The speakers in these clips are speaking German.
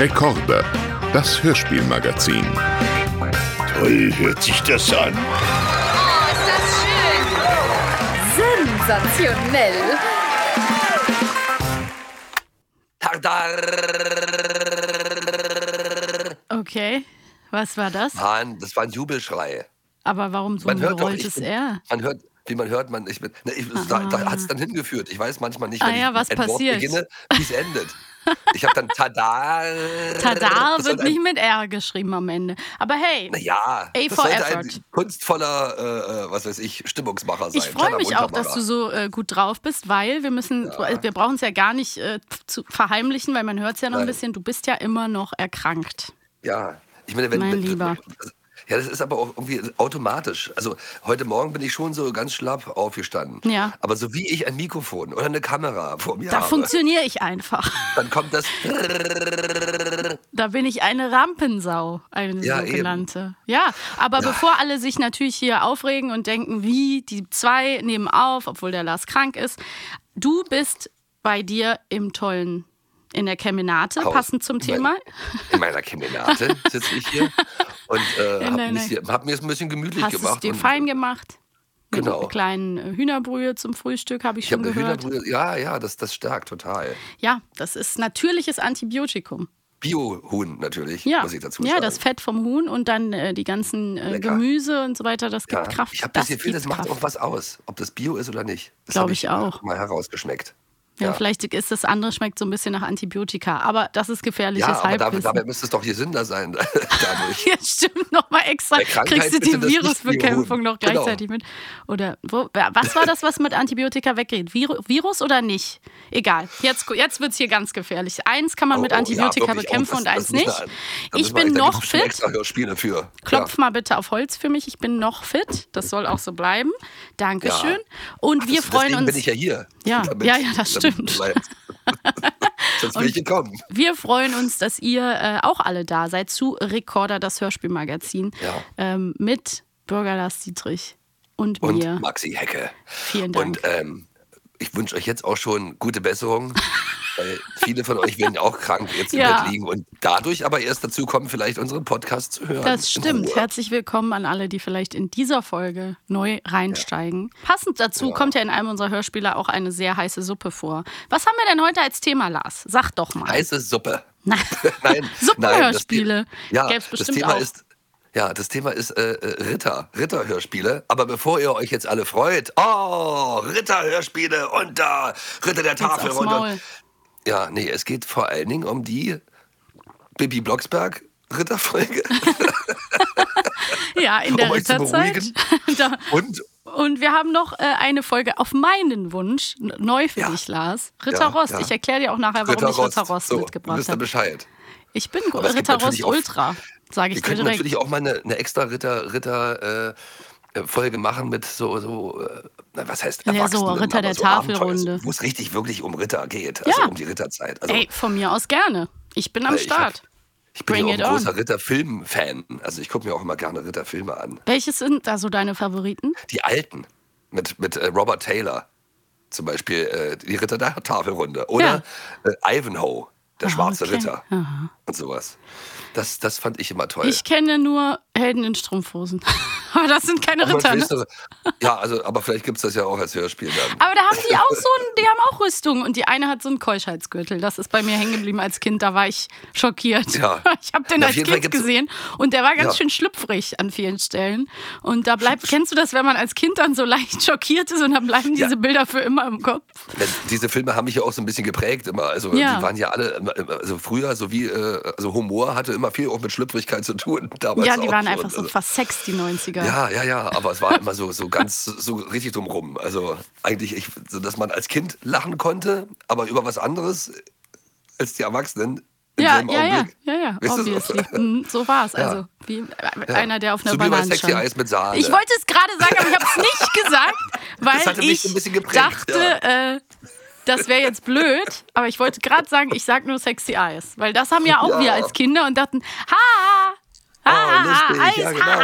Rekorde, das Hörspielmagazin. Toll hört sich das an. Oh, ist das schön! Sensationell! Okay, was war das? Mann, das war ein Jubelschrei. Aber warum so Man ein bin- R? Man hört, wie man hört, man, ich bin, ne, ich, da, da hat es dann hingeführt. Ich weiß manchmal nicht, Ah wenn ja, ich was ein Wort passiert? beginne, wie es endet. Ich habe dann Tada. Tada Das wird ein- nicht mit R geschrieben am Ende. Aber hey, Naja, A das for sollte effort. ein kunstvoller, äh, äh, was weiß ich, Stimmungsmacher sein. ich freue mich auch, dass du so äh, gut drauf bist, weil wir müssen, wir brauchen es ja gar nicht äh, zu verheimlichen, weil man hört es ja noch ein Nein. bisschen, du bist ja immer noch erkrankt. Ja, ich meine, wenn. Mein wenn Lieber. Ja, das ist aber auch irgendwie automatisch. Also heute Morgen bin ich schon so ganz schlapp aufgestanden. Ja. Aber so wie ich ein Mikrofon oder eine Kamera vor mir Da habe, funktioniere ich einfach. dann kommt das. Da bin ich eine Rampensau, eine Ja, eben. sogenannte. Ja, aber bevor alle sich natürlich hier aufregen und denken, wie, die zwei nehmen auf, obwohl der Lars krank ist, du bist bei dir im tollen, in der Kemenate, Haus. passend zum In Thema. In meiner Kemenate sitze ich hier und äh, In habe hab mir es ein bisschen gemütlich Hast es gemacht. dir und fein gemacht? Mit Genau. einer kleinen äh, Hühnerbrühe zum Frühstück, habe ich Ich schon eine gehört. Hühnerbrühe. Ja, ja, das, das stärkt total. Ja, das ist natürliches Antibiotikum. Bio-Huhn natürlich, Ja, muss ich dazu ja sagen. das Fett vom Huhn und dann äh, die ganzen äh. Gemüse und so weiter, das gibt ja, Kraft. Ich habe das Gefühl, das macht Kraft. auch was aus, ob das Bio ist oder nicht. Das Glaub hab ich auch. Mal herausgeschmeckt. Ja, Ja. vielleicht ist das andere schmeckt so ein bisschen nach Antibiotika, aber das ist gefährliches Ja, aber dabei, Halbwissen. dabei müsste es doch gesünder sein dadurch. ja, stimmt, nochmal extra. Kriegst du die Virusbekämpfung noch Genau. gleichzeitig mit? Oder wo, was war das, was mit Antibiotika weggeht? Vir Virus oder nicht? Egal. Jetzt, jetzt wird es hier ganz gefährlich. Eins kann man mit Oh, Antibiotika ja, bekämpfen Oh, und das- eins das müssen nicht. da Ich bin noch fit. extra Hörspiele für. Klopf mal bitte auf Holz für mich. Ich bin noch fit. Das soll auch so bleiben. Dankeschön. Und wir Das- freuen uns. bin ich ja hier. Ja, ja, ja, das stimmt. Sonst will ich gekommen. Wir freuen uns, dass ihr äh, auch alle da seid zu Recorder, das Hörspielmagazin, Ja. ähm, mit Bürger Lars Dietrich und, Und mir. Maxi Hecke. Vielen Dank. Und ähm, ich wünsche euch jetzt auch schon gute Besserung, weil viele von euch werden ja auch krank jetzt im Ja. Bett liegen und dadurch aber erst dazu kommen, vielleicht unseren Podcast zu hören. Das stimmt. Herzlich willkommen an alle, die vielleicht in dieser Folge neu reinsteigen. Passend dazu Ja. kommt ja in einem unserer Hörspiele auch eine sehr heiße Suppe vor. Was haben wir denn heute als Thema, Lars? Sag doch mal. Heiße Suppe. Nein. Suppenhörspiele. Das, ja, Gäb's das bestimmt Thema auch. ist. Ja, das Thema ist äh, äh, Ritter, Ritterhörspiele. Aber bevor ihr euch jetzt alle freut, oh, Ritterhörspiele und da Ritter der Tafelrunde. Maul. Ja, nee, es geht vor allen Dingen um die Bibi Blocksberg Ritterfolge. Ja, in der um Ritterzeit. Und Und wir haben noch äh, eine Folge auf meinen Wunsch, neu für Ja. dich, Lars. Ritter Ja, Rost. ja. Ich erkläre dir auch nachher, warum ich Ritter Rost so, mitgebracht wisst ihr habe. Bescheid. Ich bin Ritter Rost Ultra, sage ich dir direkt. natürlich auch mal eine, eine extra Ritter, Ritter äh, Folge machen mit so, so äh, was heißt Ja, so Ritter der so Tafelrunde. Wo es richtig wirklich um Ritter geht, also Ja. um die Ritterzeit. Also, Ey, von mir aus gerne. Ich bin am Weil ich hab- Start. ich bin ja auch ein großer Ritter-Film-Fan. Also ich gucke mir auch immer gerne Ritter-Filme an. Welches sind da so deine Favoriten? Die alten mit, mit äh, Robert Taylor. Zum Beispiel äh, die Ritter der Tafelrunde. Oder äh, Ivanhoe, der Ah, schwarze okay. Ritter. Und sowas. Das, das fand ich immer toll. Ich kenne nur Helden in Strumpfhosen. Aber das sind keine man Ritter, ne? also- Ja, also, aber vielleicht gibt es das ja auch als Hörspiel dann. Aber da haben die auch so ein, die haben auch Rüstung und die eine hat so einen Keuschheitsgürtel. Das ist bei mir hängen geblieben als Kind, da war ich schockiert. Ja. Ich habe den auf als Kind gesehen und der war ganz Ja. schön schlüpfrig an vielen Stellen. Und da bleibt, kennst du das, wenn man als Kind dann so leicht schockiert ist und dann bleiben Ja. diese Bilder für immer im Kopf? Ja, Diese Filme haben mich ja auch so ein bisschen geprägt immer. Also Ja. die waren ja alle, also früher, so wie, äh, also Humor hatte immer viel auch mit Schlüpfrigkeit zu tun. Damals ja, die auch waren schon. einfach so Also, versext, die 90er. Ja, ja, ja, aber es war immer so, so ganz, so richtig drumrum. Also eigentlich, ich, so, dass man als Kind lachen konnte, aber über was anderes als die Erwachsenen Ja, ja, ja, ja, ja, so? obviously. Mhm, So war es. Ja. Also, wie einer, der auf einer So wie Banane Sexy Eis mit Sahne. Ich wollte es gerade sagen, aber ich habe es nicht gesagt, weil ich so geprägt, dachte, äh, das wäre jetzt blöd. Aber ich wollte gerade sagen, ich sag nur Sexy Eyes. Weil das haben ja auch Ja. wir als Kinder und dachten, ha, ha, Oh, lustig, Eis, ja, genau.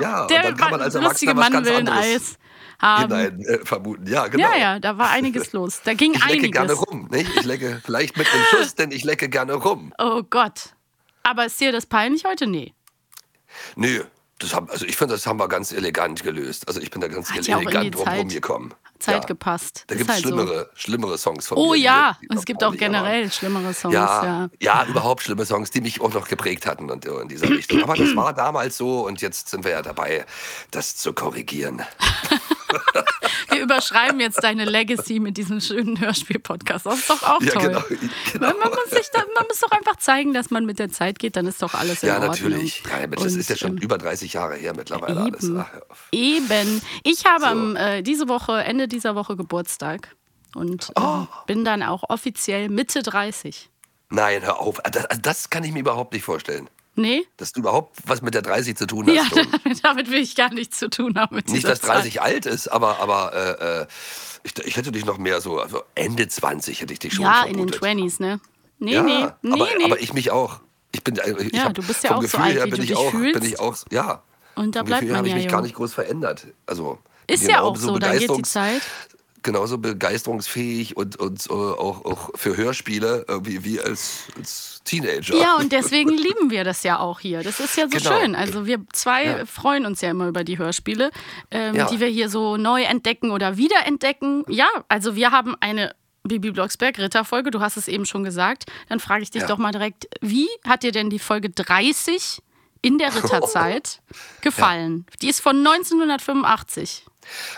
Ja, und Der dann kann man als Erwachsener was Mann ganz anderes. Eis. haben. hinein äh, vermuten. Ja, genau. Ja, ja, da war einiges los. Da ging Ich lecke einiges. gerne rum. Nicht? Ich lecke vielleicht mit einem Schuss, denn ich lecke gerne rum. Oh Gott. Aber ist dir das peinlich heute? Nee. Nö, das haben, also ich finde, das haben wir ganz elegant gelöst. Also ich bin da ganz Hat ja elegant drum Zeit- rumgekommen. Zeit ja. gepasst. Da gibt es halt so. schlimmere, schlimmere Songs von Oh mir. die- ja, die und es gibt auch ordentlicher waren. generell schlimmere Songs. Ja, Ja. ja. überhaupt schlimme Songs, die mich auch noch geprägt hatten und in dieser Richtung. Aber das war damals so und jetzt sind wir ja dabei, das zu korrigieren. Wir überschreiben jetzt deine Legacy mit diesem schönen Hörspiel-Podcast. Das ist doch auch Ja, toll. genau. genau. Man, muss sich da, man muss doch einfach zeigen, dass man mit der Zeit geht, dann ist doch alles in Ja, Ordnung. natürlich. Ja, Mensch, das ist ja schon ähm, über 30 Jahre her mittlerweile alles. Eben. Ach, auf. Eben. Ich habe So. am, äh, diese Woche, Ende dieser Woche Geburtstag und ähm, Oh. bin dann auch offiziell Mitte 30. Nein, hör auf. Das, also das kann ich mir überhaupt nicht vorstellen. Nee? Dass du überhaupt was mit der 30 zu tun hast. Ja, damit, damit will ich gar nichts zu tun haben. Nicht, dass 30 alt ist, aber, aber äh, äh, ich, ich hätte dich noch mehr so, also Ende 20 hätte ich dich Zeit. schon Ja, in vermutet. den 20s, ne? Nee, ja, nee, nee, aber, nee. aber ich mich auch. Ich bin, äh, ich Ja, hab du bist ja vom auch so Gefühl alt, her wie bin du ich auch, fühlst. Bin ich auch, ja. Und da Vom bleibt Gefühl man habe ich ja mich jung. gar nicht groß verändert. Also Ist ja auch genauso so, dann geht die Zeit. Genauso begeisterungsfähig und, und äh, auch, auch für Hörspiele irgendwie wie als, als Teenager. Ja, und deswegen lieben wir das ja auch hier. Das ist ja so Genau. schön. Also wir zwei Ja. freuen uns ja immer über die Hörspiele, ähm, Ja. die wir hier so neu entdecken oder wiederentdecken. Ja, also wir haben eine Bibi Blocksberg Ritterfolge, du hast es eben schon gesagt. Dann frage ich dich Ja. doch mal direkt, wie hat dir denn die Folge 30 in der Ritterzeit gefallen? Die ist von 1985.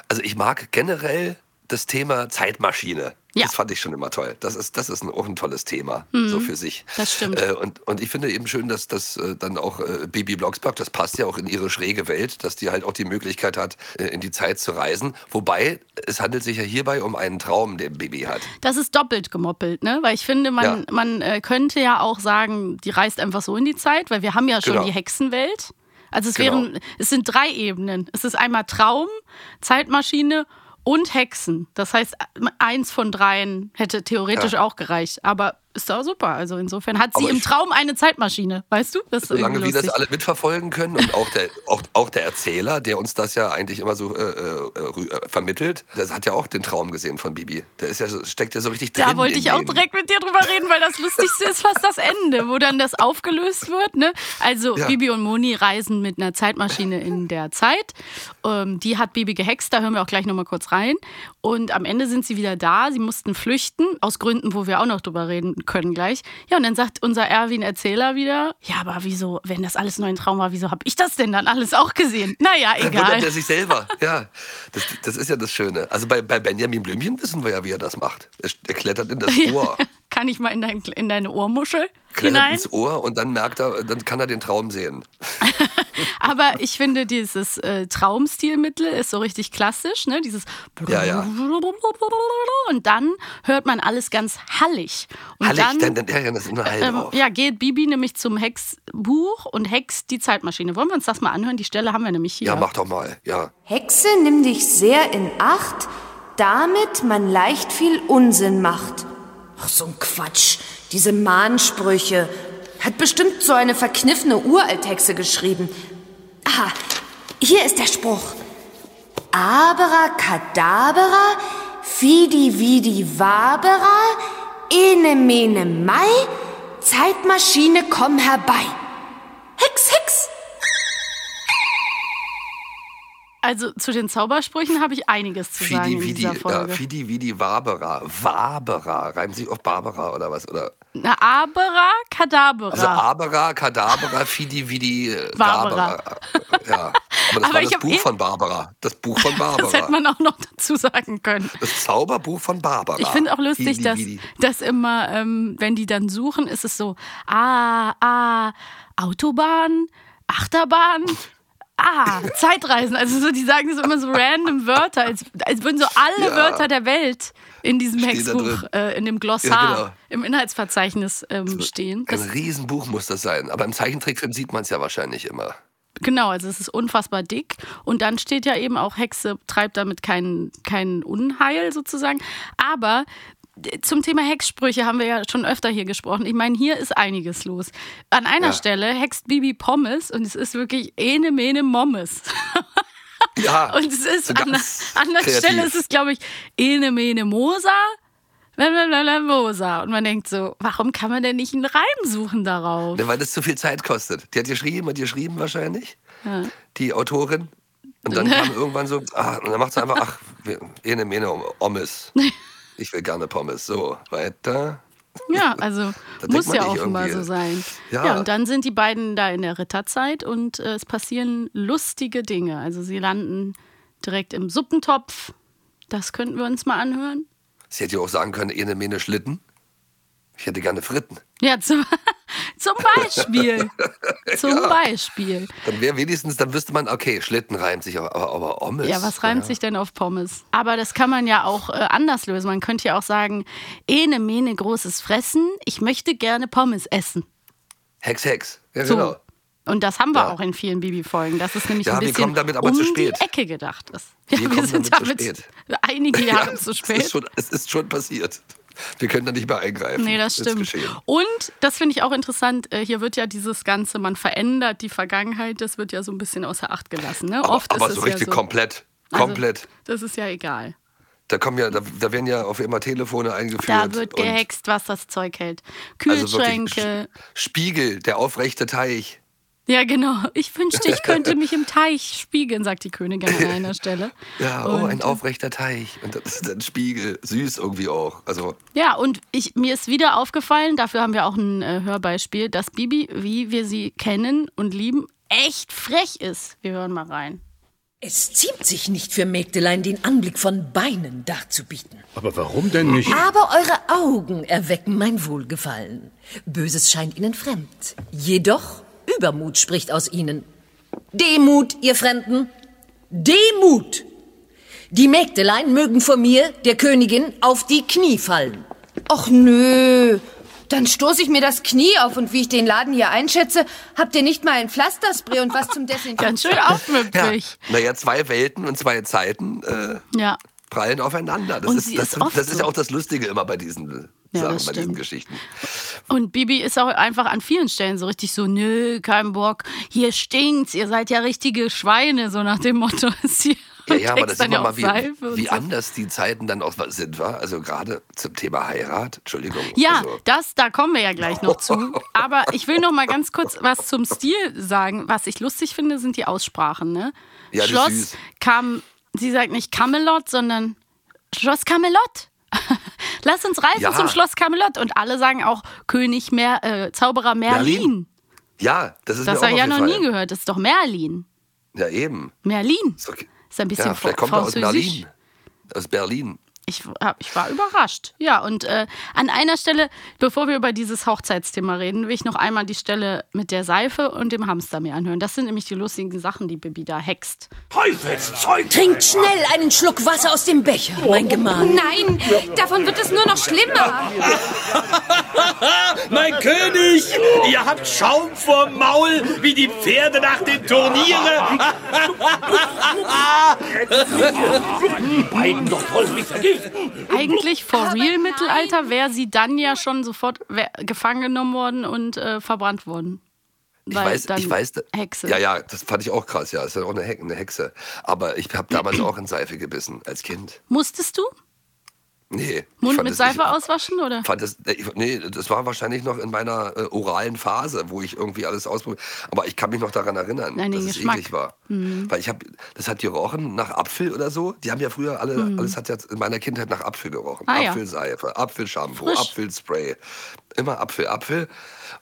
Also ich mag generell das Thema Zeitmaschine. Ja. Das fand ich schon immer toll. Das ist, das ist ein, auch ein tolles Thema, so für sich. das stimmt. Äh, und, und ich finde eben schön, dass das äh, dann auch äh, Bibi Blocksberg, das passt ja auch in ihre schräge Welt, dass die halt auch die Möglichkeit hat, äh, in die Zeit zu reisen. Wobei, es handelt sich ja hierbei um einen Traum, den Bibi hat. Das ist doppelt gemoppelt, ne? Weil ich finde, man, Ja. man äh, könnte ja auch sagen, die reist einfach so in die Zeit, weil wir haben ja schon Genau. die Hexenwelt. Also es Genau. wären, es sind drei Ebenen. Es ist einmal Traum, Zeitmaschine und Hexen. Das heißt, eins von dreien hätte theoretisch Ja. auch gereicht. Aber ist doch super. Also insofern hat sie Aber im Traum eine Zeitmaschine, weißt du? Das ist Solange wir das alle mitverfolgen können und auch der, auch, auch der Erzähler, der uns das ja eigentlich immer so äh, äh, äh, vermittelt, der hat ja auch den Traum gesehen von Bibi. Der ist ja, so- steckt ja so richtig drin. Da wollte ich auch direkt mit dir drüber reden, weil das Lustigste ist fast das Ende, wo dann das aufgelöst wird. Ne? Also Ja. Bibi und Moni reisen mit einer Zeitmaschine in der Zeit. Ähm, die hat Bibi gehext, da hören wir auch gleich nochmal kurz rein. Und am Ende sind sie wieder da. Sie mussten flüchten, aus Gründen, wo wir auch noch drüber reden können gleich. Ja, und dann sagt unser Erwin-Erzähler wieder, ja, aber wieso, wenn das alles nur ein Traum war, wieso habe ich das denn dann alles auch gesehen? Naja, Dann wundert egal. er sich selber. Ja, das, das ist ja das Schöne. Also bei, bei Benjamin Blümchen wissen wir ja, wie er das macht. Er, er klettert in das Ohr, Kann ich mal in, dein, in deine Ohrmuschel klettert hinein? ins Ohr und dann merkt er, dann kann er den Traum sehen. Aber ich finde, dieses äh, Traumstilmittel ist so richtig klassisch, ne? Dieses Ja, ja. und dann hört man alles ganz hallig. Und Hallig, dann dann, dann, ja, ja, das ist eine Hall ähm, drauf. ja, geht Bibi nämlich zum Hexbuch und hext die Zeitmaschine. Wollen wir uns das mal anhören? Die Stelle haben wir nämlich hier. Ja, mach doch mal. Ja. Hexe, nimm dich sehr in Acht, damit man leicht viel Unsinn macht. Ach, so ein Quatsch. Diese Mahnsprüche. Hat bestimmt so eine verkniffene Uralthexe geschrieben. Aha, hier ist der Spruch. Abracadabra, fidi vidi vabera, ene mene mai, Zeitmaschine komm herbei. Hex, Hex. Also zu den Zaubersprüchen habe ich einiges zu sagen Fidi, in dieser ja, Folge. Fidi, Vidi, Wabera. Wabera. Reimt sich auf Barbara oder was? Oder? Na, Abera, Kadabra. Also Abera, Kadabra, Fidi, Vidi, äh, Barbara. Ja. Aber das Aber war ich das Buch eh- von Barbara. Das Buch von Barbara. das hätte man auch noch dazu sagen können. Das Zauberbuch von Barbara. Ich finde auch lustig, Fidi, dass, dass immer, ähm, wenn die dann suchen, ist es so, ah, ah, Autobahn, Achterbahn, ah, Zeitreisen. Also so, die sagen so immer so random Wörter, als, als würden so alle Ja. Wörter der Welt in diesem Steht Hexbuch, äh, in dem Glossar, Ja, genau. im Inhaltsverzeichnis ähm, stehen. Ein Das, Riesenbuch muss das sein. Aber im Zeichentrickfilm sieht man es ja wahrscheinlich immer. genau, also es ist unfassbar dick. Und dann steht ja eben auch, Hexe treibt damit kein, kein Unheil sozusagen. Aber zum Thema Hexsprüche haben wir ja schon öfter hier gesprochen. Ich meine, hier ist einiges los. An einer Ja. Stelle hext Bibi Pommes und es ist wirklich ene mene Mommes. Ja, Und es ist an, an der kreativ. Stelle ist es, glaube ich, Ene Mene Mosa. Mosa. Und man denkt so, warum kann man denn nicht einen Reim suchen darauf? Weil das zu viel Zeit kostet. Die hat geschrieben und geschrieben wahrscheinlich, die Autorin. Und dann kam irgendwann so, ah, und dann macht sie einfach, ach, ene mene Ommes. Ich will gerne Pommes. So, weiter. Ja, also muss ja offenbar irgendwie. so sein. Ja. Ja. und dann sind die beiden da in der Ritterzeit und äh, es passieren lustige Dinge. Also sie landen direkt im Suppentopf. Das könnten wir uns mal anhören. Sie hätte ja auch sagen können, ene mene Schlitten. Ich hätte gerne Fritten. Ja, zum, zum Beispiel. Zum Beispiel. Dann wäre wenigstens, dann wüsste man, okay, Schlitten reimt sich, aber, aber, aber Ommes. Ja, was reimt sich denn auf Pommes? Aber das kann man ja auch äh, anders lösen. Man könnte ja auch sagen, ene mene großes Fressen, ich möchte gerne Pommes essen. Hex, Hex. Ja, So. genau. Und das haben wir Ja. auch in vielen Bibi-Folgen, dass es nämlich Ja, ein wir bisschen damit um zu spät. die Ecke gedacht ist. Wir Ja, kommen damit zu spät. einige Jahre Ja, zu Es spät. ist, schon, es ist schon passiert. Wir können da nicht mehr eingreifen. Nee, das stimmt. geschehen. Und das finde ich auch interessant. äh, Hier wird ja dieses Ganze, man verändert die Vergangenheit, das wird ja so ein bisschen außer Acht gelassen. Ne? Aber, Oft aber ist so es richtig ja so. komplett. Also, Komplett. Das ist ja egal. Da kommen ja, da, da werden ja auf immer Telefone eingeführt. Da wird gehext, was das Zeug hält. Also Kühlschränke. Sch- Spiegel, der aufrechte Teich. Ja, genau. Ich wünschte, ich könnte mich im Teich spiegeln, sagt die Königin an einer Stelle. Ja, oh, Und- ein aufrechter Teich. Und das ist ein Spiegel. Süß irgendwie auch. Also, Ja, und ich, mir ist wieder aufgefallen, dafür haben wir auch ein äh, Hörbeispiel, dass Bibi, wie wir sie kennen und lieben, echt frech ist. Wir hören mal rein. Es ziemt sich nicht für Mägdelein, den Anblick von Beinen darzubieten. Aber warum denn nicht? Aber eure Augen erwecken mein Wohlgefallen. Böses scheint ihnen fremd. Jedoch Übermut spricht aus ihnen. Demut, ihr Fremden. Demut. Die Mägdelein mögen vor mir, der Königin, auf die Knie fallen. Och nö. Dann stoße ich mir das Knie auf und wie ich den Laden hier einschätze, habt ihr nicht mal ein Pflasterspray und was zum Ganz Desinfizieren. schön ja. aufmüpfig. Naja, zwei Welten und zwei Zeiten äh, Ja. prallen aufeinander. Das, Und ist, das, ist oft das ist ja so. auch das Lustige immer bei diesen Ja, Sachen, bei diesen. Geschichten. Und Bibi ist auch einfach an vielen Stellen so richtig so, nö, kein Bock, hier stinkt's, ihr seid ja richtige Schweine, so nach dem Motto ist sie. Ja, ja, aber das sieht man mal, wie, wie so. anders die Zeiten dann auch sind, war. Also gerade zum Thema Heirat, Entschuldigung. Ja, also, das, da kommen wir ja gleich noch zu. Aber ich will noch mal ganz kurz was zum Stil sagen. Was ich lustig finde, sind die Aussprachen. Ne? Ja, Schloss kam, sie sagt nicht Camelot, sondern Schloss Camelot. Lass uns reisen Ja. zum Schloss Camelot. Und alle sagen auch König Mer, äh, Zauberer Merlin. Merlin. ja, das ist Das habe ich ja noch nie gehört. Das ist doch Merlin. Ja, eben. Merlin. Ist, okay. Ist ein bisschen ja, vielleicht kommt er aus. Berlin. Aus Berlin. Ich, hab, ich war überrascht. Ja, und äh, an einer Stelle, bevor wir über dieses Hochzeitsthema reden, will ich noch einmal die Stelle mit der Seife und dem Hamster mir anhören. Das sind nämlich die lustigen Sachen, die Bibi da hext. Teufelszeug! Trinkt schnell einen Schluck Wasser aus dem Becher, mein Gemahl. Nein, davon wird es nur noch schlimmer. Mein König, ihr habt Schaum vorm Maul wie die Pferde nach den Turnieren. Die beiden doch voll mich vergiften! Eigentlich for real Mittelalter wäre sie dann ja schon sofort gefangen genommen worden und äh, verbrannt worden. Ich Weil weiß, dann ich weiß. Hexe. Ja, ja, das fand ich auch krass, ja. Ist ja auch eine Hexe. Aber ich habe damals auch in Seife gebissen, als Kind. Musstest du Nee. Mund mit Seife nicht, auswaschen oder? Fand das, ich, nee, das war wahrscheinlich noch in meiner äh, oralen Phase, wo ich irgendwie alles ausprobiert Aber ich kann mich noch daran erinnern, den dass es Geschmack. eklig war. Mhm. Weil ich habe, das hat gerochen nach Apfel oder so. Die haben ja früher alle, Mhm. alles hat ja in meiner Kindheit nach Apfel gerochen. Ah, ja. Apfelseife, Apfelshampoo, Frisch. Apfelspray. Immer Apfel, Apfel.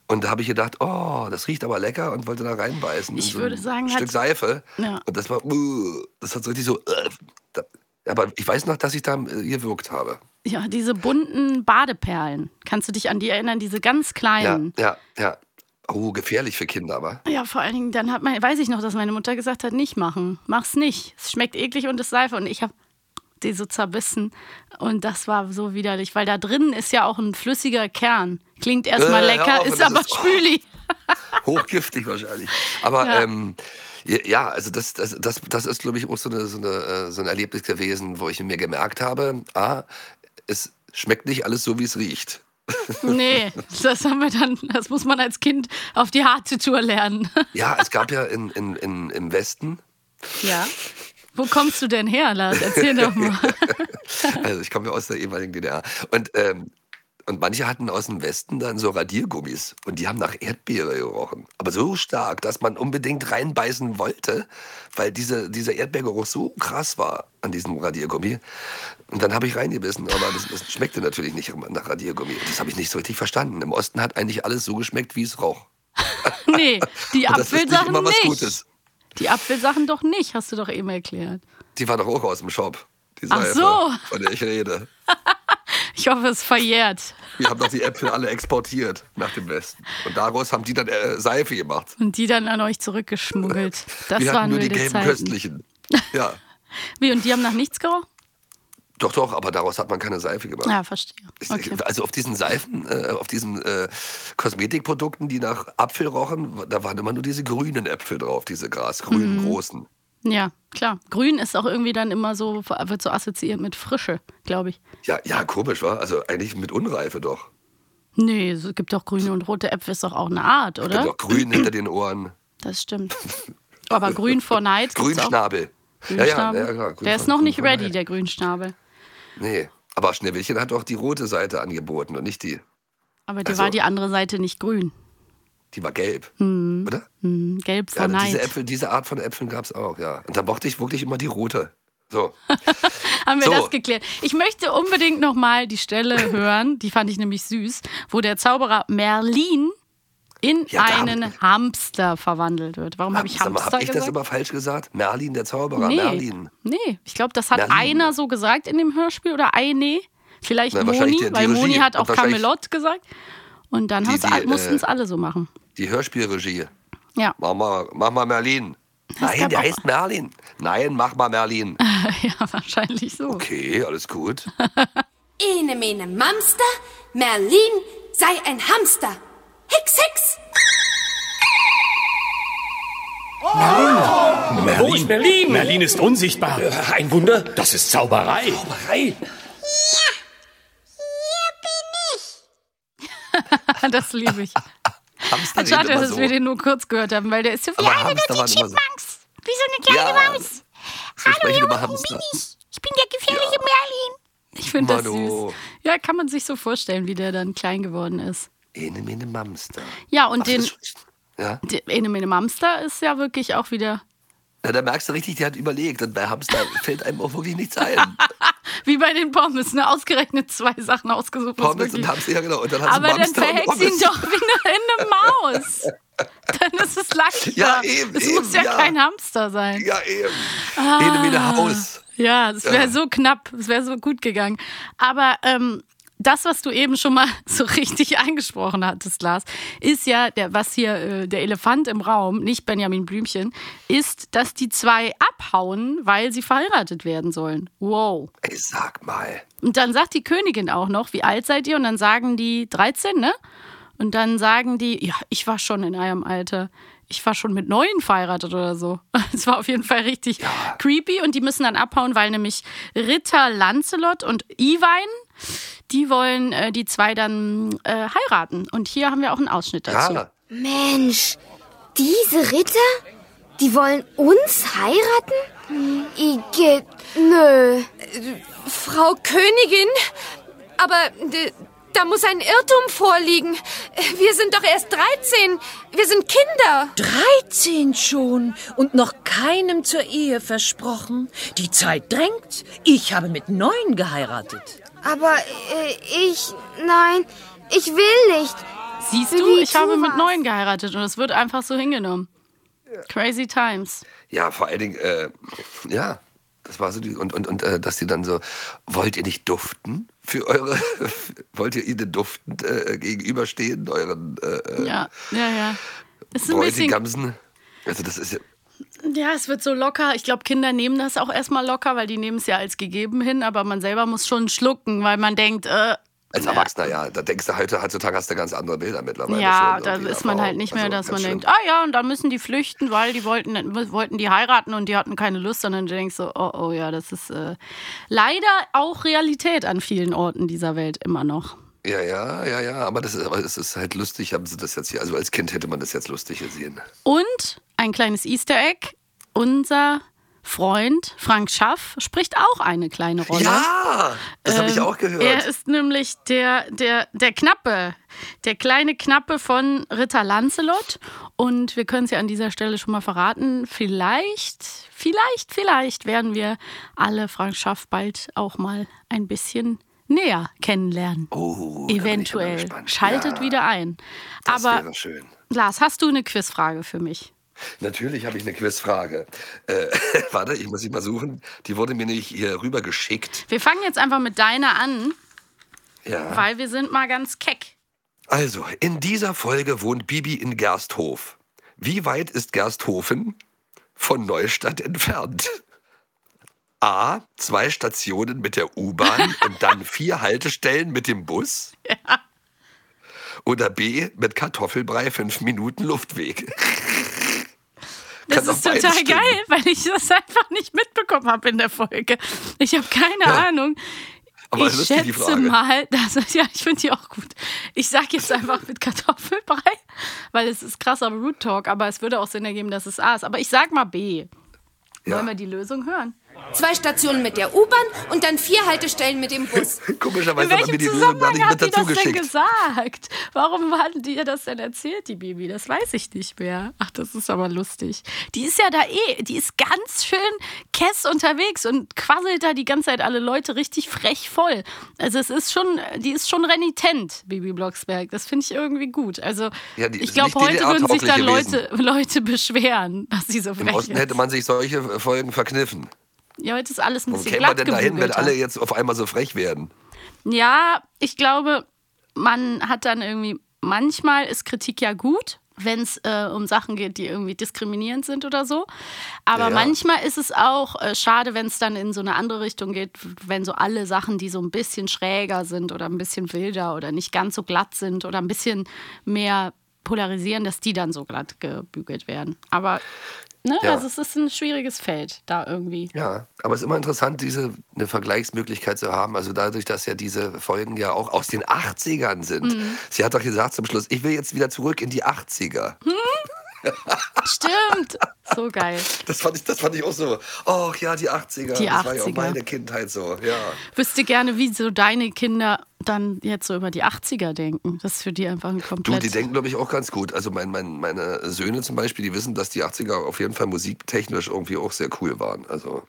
Und da habe ich gedacht, oh, das riecht aber lecker und wollte da reinbeißen. Ich so würde ein sagen, Stück hat- Seife. Ja. Und das war, uh, das hat so richtig so, äh, da, aber ich weiß noch, dass ich da äh, gewirkt habe. Ja, diese bunten Badeperlen. Kannst du dich an die erinnern? Diese ganz Ja, kleinen. ja, ja. Oh, gefährlich für Kinder, aber. Ja, vor allen Dingen, dann hat man, weiß ich noch, dass meine Mutter gesagt hat, nicht machen. Mach's nicht. Es schmeckt eklig und ist Seife. Und ich habe die so zerbissen. Und das war so widerlich, weil da drin ist ja auch ein flüssiger Kern. Klingt erstmal Äh, lecker, auf, ist aber ist- oh. spüli. Hochgiftig wahrscheinlich. Aber Ja. ähm, ja, also das, das, das, das ist, glaube ich, auch so, eine, so, eine, äh, so ein Erlebnis gewesen, wo ich mir gemerkt habe, ah, es schmeckt nicht alles so, wie es riecht. Nee, das haben wir dann, das muss man als Kind auf die harte Tour lernen. Ja, es gab ja in, in, in, im Westen Ja. Wo kommst du denn her, Lars? Erzähl doch mal. Also ich komme ja aus der ehemaligen DDR. Und, ähm, und manche hatten aus dem Westen dann so Radiergummis und die haben nach Erdbeere gerochen. Aber so stark, dass man unbedingt reinbeißen wollte, weil diese, dieser Erdbeergeruch so krass war an diesem Radiergummi. Und dann habe ich reingebissen, aber das, das schmeckte natürlich nicht nach Radiergummi. Und das habe ich nicht so richtig verstanden. Im Osten hat eigentlich alles so geschmeckt, wie es roch. Nee, die nicht Apfelsachen nicht. Gutes. Die Apfelsachen doch nicht, hast du doch eben erklärt. Die war doch auch aus dem Shop. Die Ach Seife, so. Von der ich rede. Ich hoffe, es verjährt. Wir haben doch die Äpfel alle exportiert nach dem Westen. Und daraus haben die dann äh, Seife gemacht. Und die dann an euch zurückgeschmuggelt. Das Wir waren nur die gelben Zeiten. köstlichen. Ja, Wie, und die haben nach nichts gerochen? doch, doch, aber daraus hat man keine Seife gemacht. Ja, verstehe. Okay. Also auf diesen Seifen, äh, auf diesen äh, Kosmetikprodukten, die nach Apfel rochen, da waren immer nur diese grünen Äpfel drauf, diese grasgrünen Mhm. großen. Ja, klar. Grün ist auch irgendwie dann immer so, wird so assoziiert mit Frische, glaube ich. Ja, ja, komisch, war. Also eigentlich mit Unreife doch. Nee, es gibt doch grüne und rote Äpfel, ist doch auch eine Art, oder? doch grün hinter den Ohren, Das stimmt. Aber grün vor Neid. Grünschnabel. Grünschnabel. Ja, ja, ja, klar, grün Der ist noch grün nicht ready, der Grünschnabel. Nee, aber Schneewittchen hat doch die rote Seite angeboten und nicht die. Aber die Also- war die andere Seite nicht grün. Die war gelb, Mhm. oder? Hm, Gelb vor Ja, Neid. diese, Äpfel, diese Art von Äpfeln gab es auch, ja. Und da mochte ich wirklich immer die rote. So. Haben wir So. das geklärt. Ich möchte unbedingt noch mal die Stelle hören, die fand ich nämlich süß, wo der Zauberer Merlin in Ja, einen haben- Hamster verwandelt wird. Warum habe ich Hamster hab ich das gesagt? immer falsch gesagt? Merlin, der Zauberer, nee, Merlin. nee, ich glaube, das hat Merlin. einer so gesagt in dem Hörspiel oder eine. Vielleicht Na, Moni, weil Moni hat auch Camelot gesagt. Und dann Die- die, mussten es äh, alle so machen. Die Hörspielregie. Ja. Mach mal, mach mal Merlin. Nein, gab der auch- heißt Merlin. Nein, mach mal Merlin. ja, wahrscheinlich so. Okay, alles gut. Ene mene Mamster, Merlin sei ein Hamster. Hex, Hex! Wo ist Merlin? Merlin ist unsichtbar. Ein Wunder? Das ist Zauberei. Zauberei? das liebe ich. Hamster Schade, dass so. wir den nur kurz gehört haben, weil der ist so Aber eine Hamster immer so. Chipmunks. Wie so eine kleine Ja, Maus. so sprechen immer Hamster. Ich bin der gefährliche Merlin. Ich finde das süß. Ja, kann man sich so vorstellen, wie der dann klein geworden ist. Ene mene Mamster. Ja, und Ach, den Ja, Ene Mene Mamster ist ja wirklich auch wieder Na, da merkst du richtig, die hat überlegt. Und bei Hamster fällt einem auch wirklich nichts ein. wie bei den Pommes, ne? Ausgerechnet zwei Sachen ausgesucht. Pommes und Hamster, ja genau. Und dann Aber dann sie ihn doch wie eine, eine Maus. Dann ist es leichter. Ja, eben, Es eben, muss ja, ja. kein Hamster sein. Ja, eben. Ene mene Haus. Ja, es wäre Ja. so knapp, es wäre so gut gegangen. Aber ähm, das, was du eben schon mal so richtig angesprochen hattest, Lars, ist ja, der, was hier äh, der Elefant im Raum, nicht Benjamin Blümchen, ist, dass die zwei abhauen, weil sie verheiratet werden sollen. Wow. Ey, sag mal. Und dann sagt die Königin auch noch, wie alt seid ihr? Und dann sagen die 13, ne? Und dann sagen die, ja, ich war schon in eurem Alter. Ich war schon mit neun verheiratet oder so. Es war auf jeden Fall richtig creepy. Und die müssen dann abhauen, weil nämlich Ritter Lancelot und Iwein, die wollen äh, die zwei dann äh, heiraten. Und hier haben wir auch einen Ausschnitt dazu. Ja, Mensch, diese Ritter, die wollen uns heiraten? Igitt, nö. Frau Königin, aber da muss ein Irrtum vorliegen. Wir sind doch erst 13. Wir sind Kinder. 13 schon und noch keinem zur Ehe versprochen. Die Zeit drängt. Ich habe mit neun geheiratet. Aber äh, ich, nein, ich will nicht. Siehst du, ich habe mit neun geheiratet und es wird einfach so hingenommen. Crazy times. ja, vor allen Dingen, äh, ja, das war so die, und, und, und äh, dass die dann so, wollt ihr nicht duften für eure, wollt ihr ihnen duftend äh, gegenüberstehen, euren äh, Ja, ja, ja. Es ist ein bisschen? Also das ist ja, Ja, es wird so locker. Ich glaube, Kinder nehmen das auch erstmal locker, weil die nehmen es ja als gegeben hin, aber man selber muss schon schlucken, weil man denkt, äh, als Erwachsener, ja, da denkst du heute, heutzutage hast du ganz andere Bilder mittlerweile. ja, schon da ist man halt nicht mehr, Also dass man schlimm. denkt, ah ja, und dann müssen die flüchten, weil die wollten, wollten die heiraten und die hatten keine Lust, sondern du denkst so, oh, oh ja, das ist äh, leider auch Realität an vielen Orten dieser Welt immer noch. Ja, ja, ja, ja, aber, das ist, aber es ist halt lustig, haben sie das jetzt hier, also als Kind hätte man das jetzt lustig gesehen. Und ein kleines Easter Egg, unser Freund Frank Schaff spricht auch eine kleine Rolle. Ja, das habe ich Ähm, auch gehört. Er ist nämlich der, der, der Knappe, der kleine Knappe von Ritter Lancelot. Und wir können es ja an dieser Stelle schon mal verraten. Vielleicht, vielleicht, vielleicht werden wir alle Frank Schaff bald auch mal ein bisschen näher kennenlernen. oh, Eventuell. Schaltet ja, wieder ein. Das Aber wäre schön. Lars, hast du eine Quizfrage für mich? Natürlich habe ich eine Quizfrage. Äh, warte, ich muss sie mal suchen. Die wurde mir nicht hier rüber geschickt. Wir fangen jetzt einfach mit deiner an, Ja. weil wir sind mal ganz keck. Also, in dieser Folge wohnt Bibi in Gersthof. Wie weit ist Gersthofen von Neustadt entfernt? A. Zwei Stationen mit der U-Bahn und dann vier Haltestellen mit dem Bus? Oder B. Mit Kartoffelbrei fünf Minuten Luftweg? Das ist total stimmen. geil, weil ich das einfach nicht mitbekommen habe in der Folge. Ich habe keine Ja. Ahnung. Aber ich schätze mal, dass, ja, ich finde die auch gut. Ich sage jetzt einfach mit Kartoffelbrei, weil es ist krasser Root Talk, aber es würde auch Sinn ergeben, dass es A ist. Aber ich sag mal B. Ja. Wollen wir die Lösung hören? Zwei Stationen mit der U-Bahn und dann vier Haltestellen mit dem Bus. Komischerweise In hat mir die Lösung gar Zusammenhang nicht hat mit dazu das denn geschickt. gesagt? Warum hat die ihr das denn erzählt, die Bibi? Das weiß ich nicht mehr. Ach, das ist aber lustig. Die ist ja da eh, die ist ganz schön kess unterwegs und quasselt da die ganze Zeit alle Leute richtig frech voll. Also es ist schon, die ist schon renitent, Bibi Blocksberg. Das finde ich irgendwie gut. Also Ja, die ich glaube, heute würden sich dann Leute, Leute beschweren, dass sie so Im frech Osten ist. hätte man sich solche Folgen verkniffen. Ja, heute ist alles ein Wo bisschen man glatt denn dahin, wenn alle jetzt auf einmal so frech werden? Ja, ich glaube, man hat dann irgendwie, manchmal ist Kritik ja gut, wenn es äh, um Sachen geht, die irgendwie diskriminierend sind oder so. Aber Ja, ja. manchmal ist es auch äh, schade, wenn es dann in so eine andere Richtung geht, wenn so alle Sachen, die so ein bisschen schräger sind oder ein bisschen wilder oder nicht ganz so glatt sind oder ein bisschen mehr polarisieren, dass die dann so glatt gebügelt werden. Aber ne, Ja. also es ist ein schwieriges Feld da irgendwie. Ja, aber es ist immer interessant, diese eine Vergleichsmöglichkeit zu haben. Also dadurch, dass ja diese Folgen ja auch aus den 80ern sind. Mhm. Sie hat doch gesagt zum Schluss, ich will jetzt wieder zurück in die 80er. Stimmt. So geil. Das fand ich, das fand ich auch so. Oh ja, die 80er. Die das war ja auch 80er. meine Kindheit so. Ja. wüsste gerne, wie so deine Kinder dann jetzt so über die 80er denken. Das ist für die einfach ein Du, komplett. die denken, glaube ich, auch ganz gut. Also mein, mein, meine Söhne zum Beispiel, die wissen, dass die 80er auf jeden Fall musiktechnisch irgendwie auch sehr cool waren. Also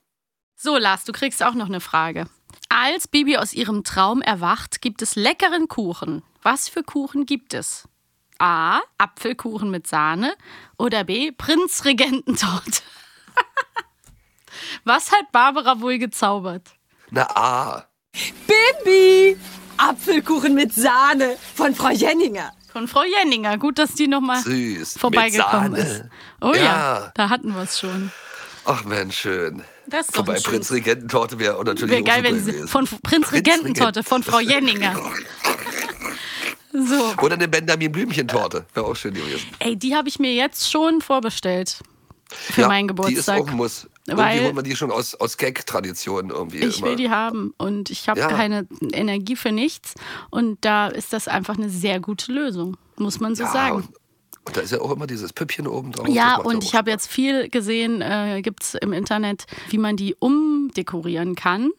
so, Lars, du kriegst auch noch eine Frage. Als Bibi aus ihrem Traum erwacht, gibt es leckeren Kuchen. Was für Kuchen gibt es? A. Apfelkuchen mit Sahne oder B. Prinzregententorte. Was hat Barbara wohl gezaubert? na ah. Bibi! Apfelkuchen mit Sahne von Frau Jenninger. Von Frau Jenninger. Gut, dass die nochmal vorbeigekommen Mit ist. Sahne. Oh ja. Ja. da hatten wir es schon. Ach Mensch, schön. Das ist doch Wobei Prinzregententorte wäre auch natürlich auch geil, wenn sie von Prinzregententorte von Frau Jenninger. So, Oder eine Benjamin Blümchentorte. Wäre auch schön gewesen. ey, die habe ich mir jetzt schon vorbestellt für ja, meinen Die ist Geburtstag. auch ein Muss. Irgendwie Weil- holt man die schon aus, aus Gag-Tradition irgendwie Ich immer. will die haben und ich habe Ja. keine Energie für nichts und da ist das einfach eine sehr gute Lösung, muss man so ja, sagen. Und, da ist ja auch immer dieses Püppchen oben drauf. Ja, und ich habe jetzt viel gesehen, äh, gibt es im Internet, wie man die umdekorieren kann,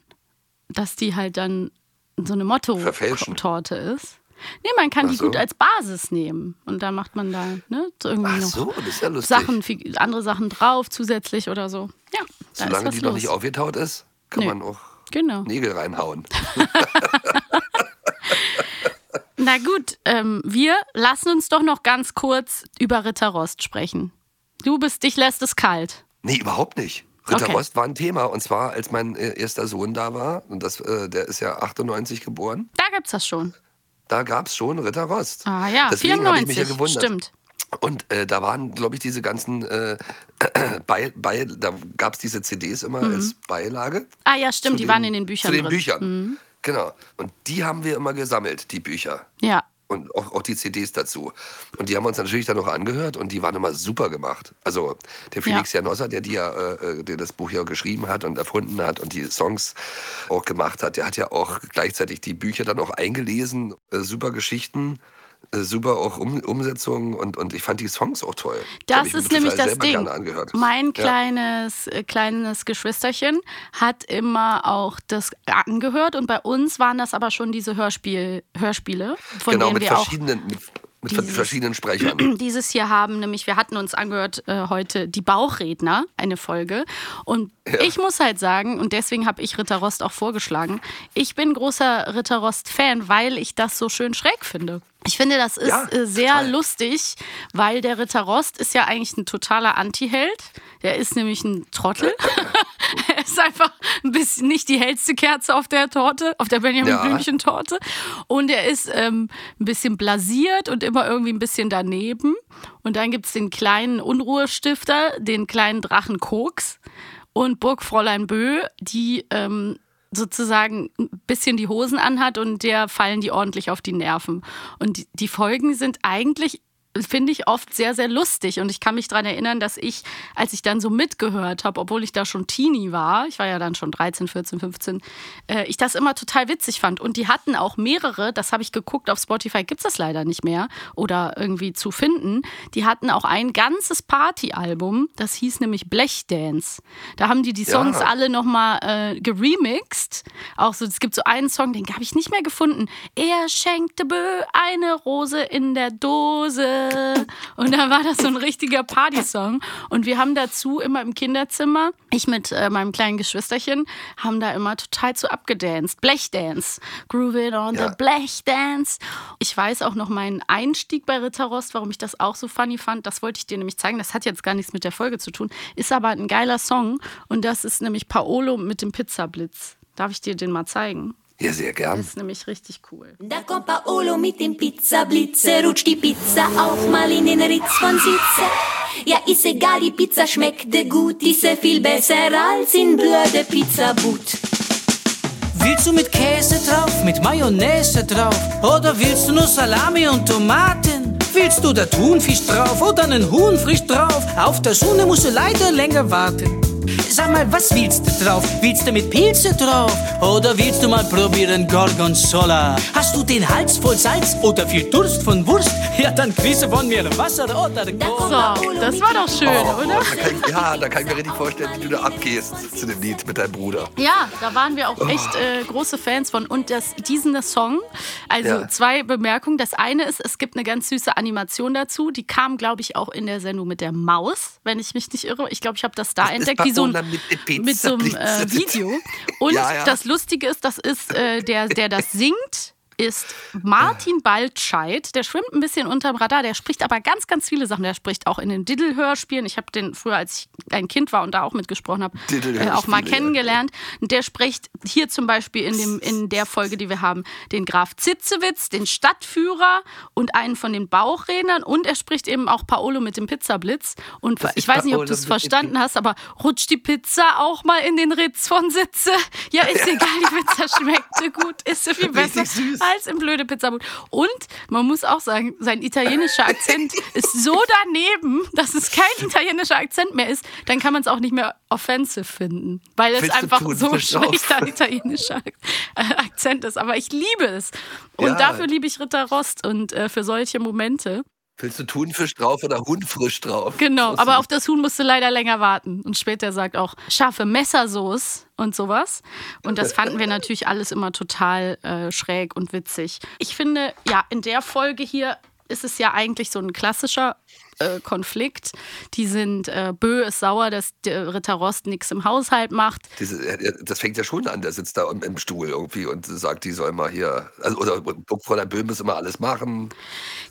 dass die halt dann so eine. Motto-Torte ist. Nee, man kann Ach die so. gut als Basis nehmen und dann macht man da ne, so irgendwie Ach noch so, das ist ja lustig. Sachen, andere Sachen drauf zusätzlich oder so. Ja, da Solange die los. noch nicht aufgetaut ist, kann Nö. man auch Genau. Nägel reinhauen. Na gut, ähm, wir lassen uns doch noch ganz kurz über Ritter Rost sprechen. Du bist, dich lässt es kalt. Nee, überhaupt nicht. Ritter Okay. Rost war ein Thema. Und zwar, als mein äh, erster Sohn da war, und das, äh, der ist ja 98 geboren, Da gibt's das schon. Da gab es schon Ritter Rost. Ah ja, Deswegen habe ich 94, mich ja gewundert. stimmt. Und äh, da waren, glaube ich, diese ganzen, äh, bei, bei, da gab es diese CDs immer als Beilage. Ah ja, stimmt, die den- waren in den Büchern Zu den drin. Mhm. Büchern. Genau. Und die haben wir immer gesammelt, die Bücher. Ja, Und auch, auch die CDs dazu. Und die haben wir uns natürlich dann noch angehört und die waren immer super gemacht. Also der Felix Janossa, der, die ja, äh, der das Buch ja geschrieben hat und erfunden hat und die Songs auch gemacht hat, der hat ja auch gleichzeitig die Bücher dann auch eingelesen. Äh, super Geschichten. Äh, super auch um, Umsetzung und, und ich fand die Songs auch toll. Das ist nämlich das Ding. Mein kleines, ja. Äh, kleines Geschwisterchen hat immer auch das angehört und bei uns waren das aber schon diese Hörspiel, Hörspiele, von genau, denen mit wir verschiedenen, auch mit mit dieses, verschiedenen Sprechern. Dieses hier haben nämlich, wir hatten uns angehört äh, heute die Bauchredner, eine Folge. Und ja. ich muss halt sagen, und deswegen habe ich Ritter Rost auch vorgeschlagen, ich bin großer Ritter Rost-Fan, weil ich das so schön schräg finde. Ich finde, das ist ja, äh, sehr total. lustig, weil der Ritter Rost ist ja eigentlich ein totaler Anti-Held. Der ist nämlich ein Trottel. er ist einfach ein bisschen nicht die hellste Kerze auf der Torte, auf der Benjamin Blümchen-Torte. Und er ist ähm, ein bisschen blasiert und immer irgendwie ein bisschen daneben. Und dann gibt es den kleinen Unruhestifter, den kleinen Drachen Koks und Burgfräulein Bö, die ähm, sozusagen ein bisschen die Hosen anhat und der fallen die ordentlich auf die Nerven. Und die Folgen sind eigentlich finde ich oft sehr, sehr lustig. Und ich kann mich daran erinnern, dass ich, als ich dann so mitgehört habe, obwohl ich da schon Teenie war, ich war ja dann schon 13, 14, 15, äh, ich das immer total witzig fand. Und die hatten auch mehrere, das habe ich geguckt, auf Spotify gibt es das leider nicht mehr oder irgendwie zu finden. Die hatten auch ein ganzes Partyalbum, das hieß nämlich Blechdance. Da haben die die Songs ja. alle nochmal äh, geremixed. Auch so, es gibt so einen Song, den habe ich nicht mehr gefunden. Er schenkte Bö eine Rose in der Dose. Und da war das so ein richtiger Partysong. Und wir haben dazu immer im Kinderzimmer, ich mit äh, meinem kleinen Geschwisterchen, haben da immer total zu abgedanced. Blechdance. Grooving on ja. the Blechdance. Ich weiß auch noch meinen Einstieg bei Ritterrost, warum ich das auch so funny fand. Das wollte ich dir nämlich zeigen. Das hat jetzt gar nichts mit der Folge zu tun. Ist aber ein geiler Song. Und das ist nämlich Paolo mit dem Pizzablitz. Darf ich dir den mal zeigen? Ja, sehr gern. Das ist nämlich richtig cool. Da kommt Paolo mit dem Pizzablitz, rutscht die Pizza auch mal in den Ritz von Sitze. Ja, ist egal, die Pizza schmeckte gut, ist viel besser als in blöde Pizzabut. Willst du mit Käse drauf, mit Mayonnaise drauf? Oder willst du nur Salami und Tomaten? Willst du da Thunfisch drauf oder einen Huhn frisch drauf? Auf der Sonne musst du leider länger warten. Sag mal, was willst du drauf? Willst du mit Pilze drauf? Oder willst du mal probieren Gorgonzola? Hast du den Hals voll Salz oder viel Durst von Wurst? Ja, dann kriegst von mir Wasser oder Cola. So, das war doch schön, oh, oder? Da kann ja, da kann ich mir richtig vorstellen, wie du da abgehst zu dem Lied mit deinem Bruder. Ja, da waren wir auch echt äh, große Fans von. Und das, diesen Song, also ja. zwei Bemerkungen. Das eine ist, es gibt eine ganz süße Animation dazu. Die kam, glaube ich, auch in der Sendung mit der Maus, wenn ich mich nicht irre. Ich glaube, ich habe das da das entdeckt, wie so ein mit, mit so einem äh, Video. Und ja, ja. das Lustige ist, das ist äh, der, der das singt ist Martin Baldscheid. Der schwimmt ein bisschen unterm Radar. Der spricht aber ganz, ganz viele Sachen. Der spricht auch in den Diddle-Hörspielen. Ich habe den früher, als ich ein Kind war und da auch mitgesprochen habe, äh, auch mal kennengelernt. Und der spricht hier zum Beispiel in, dem, in der Folge, die wir haben, den Graf Zitzewitz, den Stadtführer und einen von den Bauchrednern. Und er spricht eben auch Paolo mit dem Pizzablitz. Und ich weiß nicht, ob du es verstanden hast, aber rutscht die Pizza auch mal in den Ritz von Sitze? Ja, ist egal, die Pizza schmeckte gut, ist so viel besser. Süß als im blöde Pizzabut. Und man muss auch sagen, sein italienischer Akzent ist so daneben, dass es kein italienischer Akzent mehr ist. Dann kann man es auch nicht mehr offensive finden, weil es einfach so schlechter italienischer Akzent ist. Aber ich liebe es. Und ja. dafür liebe ich Ritter Rost und äh, für solche Momente. Willst du Thunfisch drauf oder Huhn frisch drauf? Genau, aber auf das Huhn musst du leider länger warten. Und später sagt auch scharfe Messersoße und sowas. Und das fanden wir natürlich alles immer total äh, schräg und witzig. Ich finde, ja, in der Folge hier ist es ja eigentlich so ein klassischer äh, Konflikt. Die sind, äh, Bö ist sauer, dass der Ritter Rost nichts im Haushalt macht. Diese, das fängt ja schon an, der sitzt da im Stuhl irgendwie und sagt, die soll mal hier, also, oder Fräulein Bö muss immer alles machen.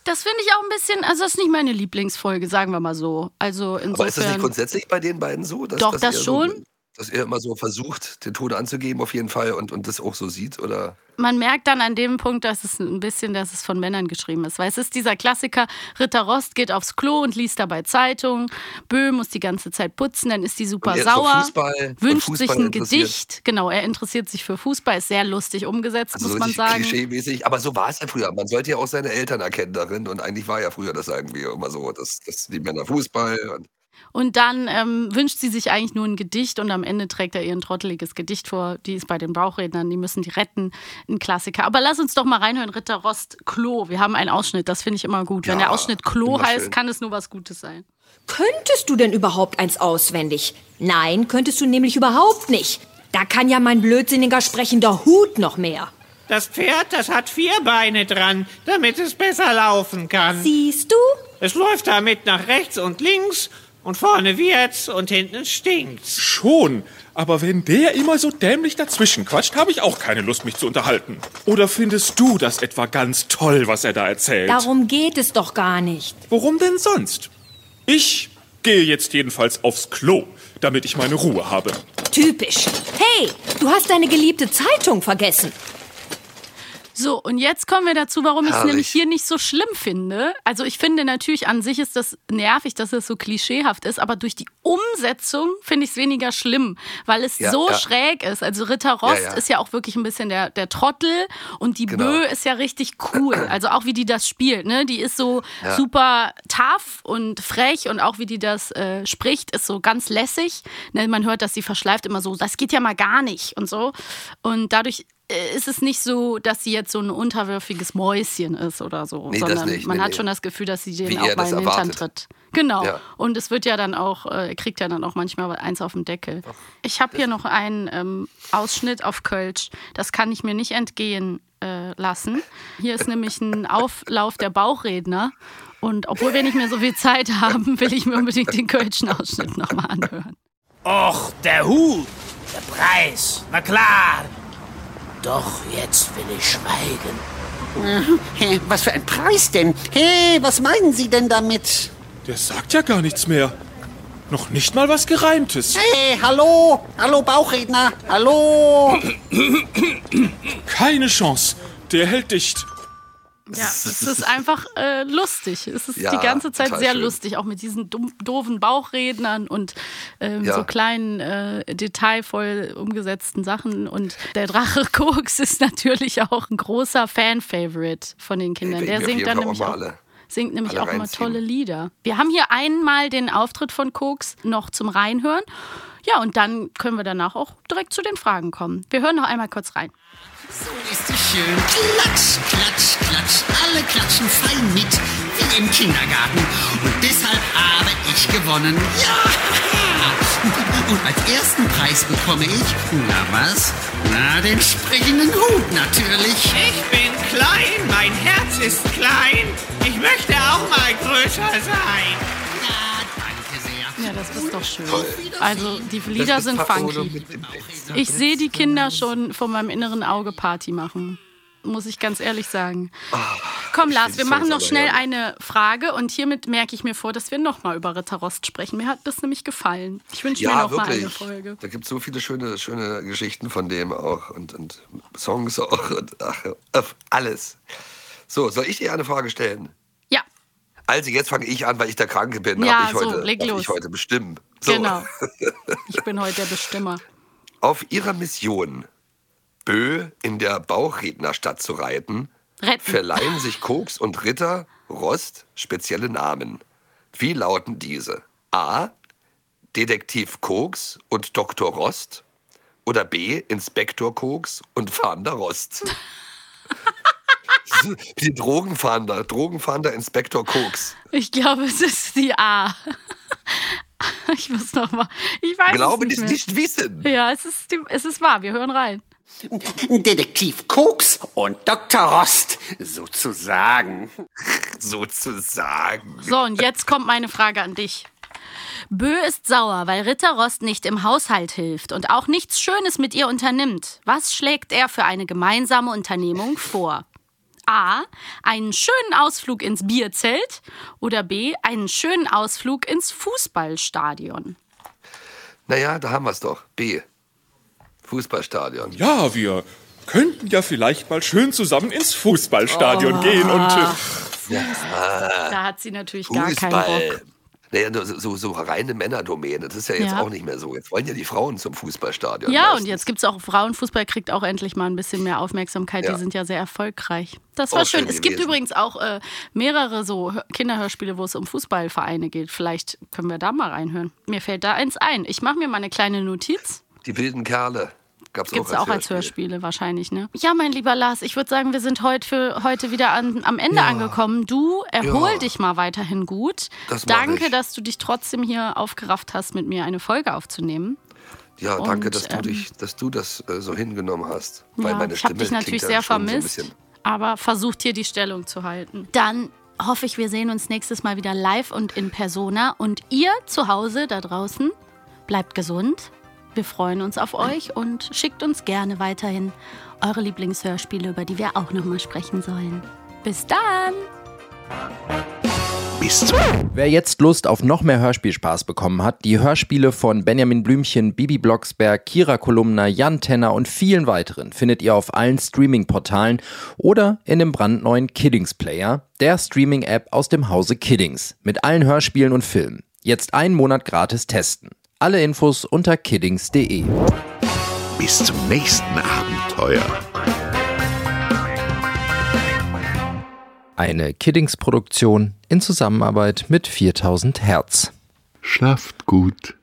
Das finde ich auch ein bisschen, also das ist nicht meine Lieblingsfolge, sagen wir mal so. Also insofern, Aber ist das nicht grundsätzlich bei den beiden so? Dass, doch, dass das schon. So, dass er immer so versucht, den Tod anzugeben auf jeden Fall und, und das auch so sieht, oder? Man merkt dann an dem Punkt, dass es ein bisschen, dass es von Männern geschrieben ist. Weil es ist dieser Klassiker, Ritter Rost geht aufs Klo und liest dabei Zeitung, Bö muss die ganze Zeit putzen, dann ist die super sauer, Fußball, wünscht Fußball sich ein Gedicht. Genau, er interessiert sich für Fußball, ist sehr lustig umgesetzt, also muss man sagen. Klischee-mäßig, aber so war es ja früher. Man sollte ja auch seine Eltern erkennen darin und eigentlich war ja früher das irgendwie immer so, dass, dass die Männer Fußball und Und dann ähm, wünscht sie sich eigentlich nur ein Gedicht und am Ende trägt er ihr ein trotteliges Gedicht vor. Die ist bei den Bauchrednern, die müssen die retten. Ein Klassiker. Aber lass uns doch mal reinhören, Ritter Rost, Klo. Wir haben einen Ausschnitt, das finde ich immer gut. Wenn Ja, der Ausschnitt Klo heißt, schön. kann es nur was Gutes sein. Könntest du denn überhaupt eins auswendig? Nein, könntest du nämlich überhaupt nicht. Da kann ja mein blödsinniger sprechender Hut noch mehr. Das Pferd, das hat vier Beine dran, damit es besser laufen kann. Siehst du? Es läuft damit nach rechts und links und vorne wird's und hinten stinkt's. Schon. Aber wenn der immer so dämlich dazwischen quatscht, habe ich auch keine Lust, mich zu unterhalten. Oder findest du das etwa ganz toll, was er da erzählt? Darum geht es doch gar nicht. Worum denn sonst? Ich gehe jetzt jedenfalls aufs Klo, damit ich meine Ruhe habe. Typisch. Hey, du hast deine geliebte Zeitung vergessen. So, und jetzt kommen wir dazu, warum ich es nämlich hier nicht so schlimm finde. Also ich finde natürlich an sich ist das nervig, dass es so klischeehaft ist, aber durch die Umsetzung finde ich es weniger schlimm, weil es Ja, so ja. schräg ist. Also Ritter Rost Ja, ist ja auch wirklich ein bisschen der, der Trottel und die Genau. Bö ist ja richtig cool. Also auch wie die das spielt, ne? Die ist so super tough und frech und auch wie die das äh, spricht, ist so ganz lässig. Ne? Man hört, dass sie verschleift immer so, das geht ja mal gar nicht und so. Und dadurch ist es nicht so, dass sie jetzt so ein unterwürfiges Mäuschen ist oder so, Nee, das sondern nicht. man Nee, hat nee. schon das Gefühl, dass sie den auch mal in den Hintern tritt. Genau. Ja. Und es wird ja dann auch, äh, er kriegt ja dann auch manchmal eins auf den Deckel. Ich habe hier noch einen ähm, Ausschnitt auf Kölsch. Das kann ich mir nicht entgehen äh, lassen. Hier ist nämlich ein Auflauf der Bauchredner. Und obwohl wir nicht mehr so viel Zeit haben, will ich mir unbedingt den Kölschen Ausschnitt nochmal anhören. Och, der Hut, der Preis, na klar. Doch jetzt will ich schweigen. Hä, was für ein Preis denn? Hey, was meinen Sie denn damit? Der sagt ja gar nichts mehr. Noch nicht mal was Gereimtes. Hey, hallo? Hallo, Bauchredner? Hallo? Keine Chance. Der hält dicht. Ja, es ist einfach äh, lustig. Es ist Ja, die ganze Zeit sehr schön. lustig, auch mit diesen doofen Bauchrednern und ähm, Ja. so kleinen, äh, detailvoll umgesetzten Sachen. Und der Drache Koks ist natürlich auch ein großer Fan-Favorite von den Kindern. Der singt dann auch nämlich auch, singt nämlich auch immer tolle Lieder. Wir haben hier einmal den Auftritt von Koks noch zum Reinhören. Ja, und dann können wir danach auch direkt zu den Fragen kommen. Wir hören noch einmal kurz rein. So ist es schön. Klatsch, klatsch, klatsch. Alle klatschen fein mit, wie im Kindergarten. Und deshalb habe ich gewonnen. Ja! Und als ersten Preis bekomme ich, na was? Na, den sprechenden Hut natürlich. Ich bin klein, mein Herz ist klein. Ich möchte auch mal größer sein. Ja, das ist doch schön. Toll. Also die Lieder sind funky. Ich sehe die Kinder schon vor meinem inneren Auge Party machen. Muss ich ganz ehrlich sagen. Komm, Lars, wir machen noch schnell eine Frage und hiermit merke ich mir vor, dass wir nochmal über Ritter Rost sprechen. Mir hat das nämlich gefallen. Ich wünsche mir Ja, nochmal eine. Folge. Da gibt es so viele schöne, schöne Geschichten von dem auch und, und Songs auch und ach, alles. So, soll ich dir eine Frage stellen? Also jetzt fange ich an, weil ich der Kranke bin. Ja, ich so, heute, leg los. ich heute bestimmen. So. Genau. Ich bin heute der Bestimmer. Auf ihrer Mission, Bö in der Bauchrednerstadt zu reiten, Retten. verleihen sich Koks und Ritter Rost spezielle Namen. Wie lauten diese? A. Detektiv Koks und Dr. Rost? Oder B. Inspektor Koks und Fahnder Rost? Die Drogenfahnder, Drogenfahnder Inspektor Koks. Ich glaube, es ist die A. Ich muss noch mal. Ich weiß Glaube es nicht, es mehr. nicht wissen. Ja, es ist, die, es ist wahr. Wir hören rein. Detektiv Koks und Dr. Rost, sozusagen. Sozusagen. So, und jetzt kommt meine Frage an dich. Bö ist sauer, weil Ritter Rost nicht im Haushalt hilft und auch nichts Schönes mit ihr unternimmt. Was schlägt er für eine gemeinsame Unternehmung vor? A. Einen schönen Ausflug ins Bierzelt oder B. Einen schönen Ausflug ins Fußballstadion. Naja, da haben wir es doch. B. Fußballstadion. Ja, wir könnten ja vielleicht mal schön zusammen ins Fußballstadion Oh. gehen und. Äh, Da hat sie natürlich gar keinen Bock. Naja, so, so, reine Männerdomäne. Das ist ja jetzt Ja. auch nicht mehr so. Jetzt wollen ja die Frauen zum Fußballstadion. Ja, meistens. und jetzt gibt es auch Frauenfußball, kriegt auch endlich mal ein bisschen mehr Aufmerksamkeit. Ja. Die sind ja sehr erfolgreich. Das war schön. schön Es gibt übrigens auch äh, mehrere so Hör- Kinderhörspiele, wo es um Fußballvereine geht. Vielleicht können wir da mal reinhören. Mir fällt da eins ein. Ich mache mir mal eine kleine Notiz. Die wilden Kerle. Gab's Gibt es auch auch als Hörspiele wahrscheinlich, ne? Ja, mein lieber Lars, ich würde sagen, wir sind heute für heute wieder an, am Ende Ja. angekommen. Du erhol Ja. dich mal weiterhin gut. Das Danke, ich. dass du dich trotzdem hier aufgerafft hast, mit mir eine Folge aufzunehmen. Ja, danke, Und, dass du, ähm, dich, dass du das äh, so hingenommen hast. Weil Ja, meine ich habe dich natürlich sehr so vermisst, bisschen- aber versucht hier die Stellung zu halten. Dann hoffe ich, wir sehen uns nächstes Mal wieder live und in Persona. Und ihr zu Hause da draußen, bleibt gesund. Wir freuen uns auf euch und schickt uns gerne weiterhin eure Lieblingshörspiele, über die wir auch nochmal sprechen sollen. Bis dann! Wer jetzt Lust auf noch mehr Hörspielspaß bekommen hat, die Hörspiele von Benjamin Blümchen, Bibi Blocksberg, Kira Kolumna, Jan Tenner und vielen weiteren findet ihr auf allen Streaming-Portalen oder in dem brandneuen Kiddings Player, der Streaming-App aus dem Hause Kiddings, mit allen Hörspielen und Filmen. Jetzt einen Monat gratis testen. Alle Infos unter kiddings.de. Bis zum nächsten Abenteuer. Eine Kiddings-Produktion in Zusammenarbeit mit 4000 Hertz. Schlaft gut.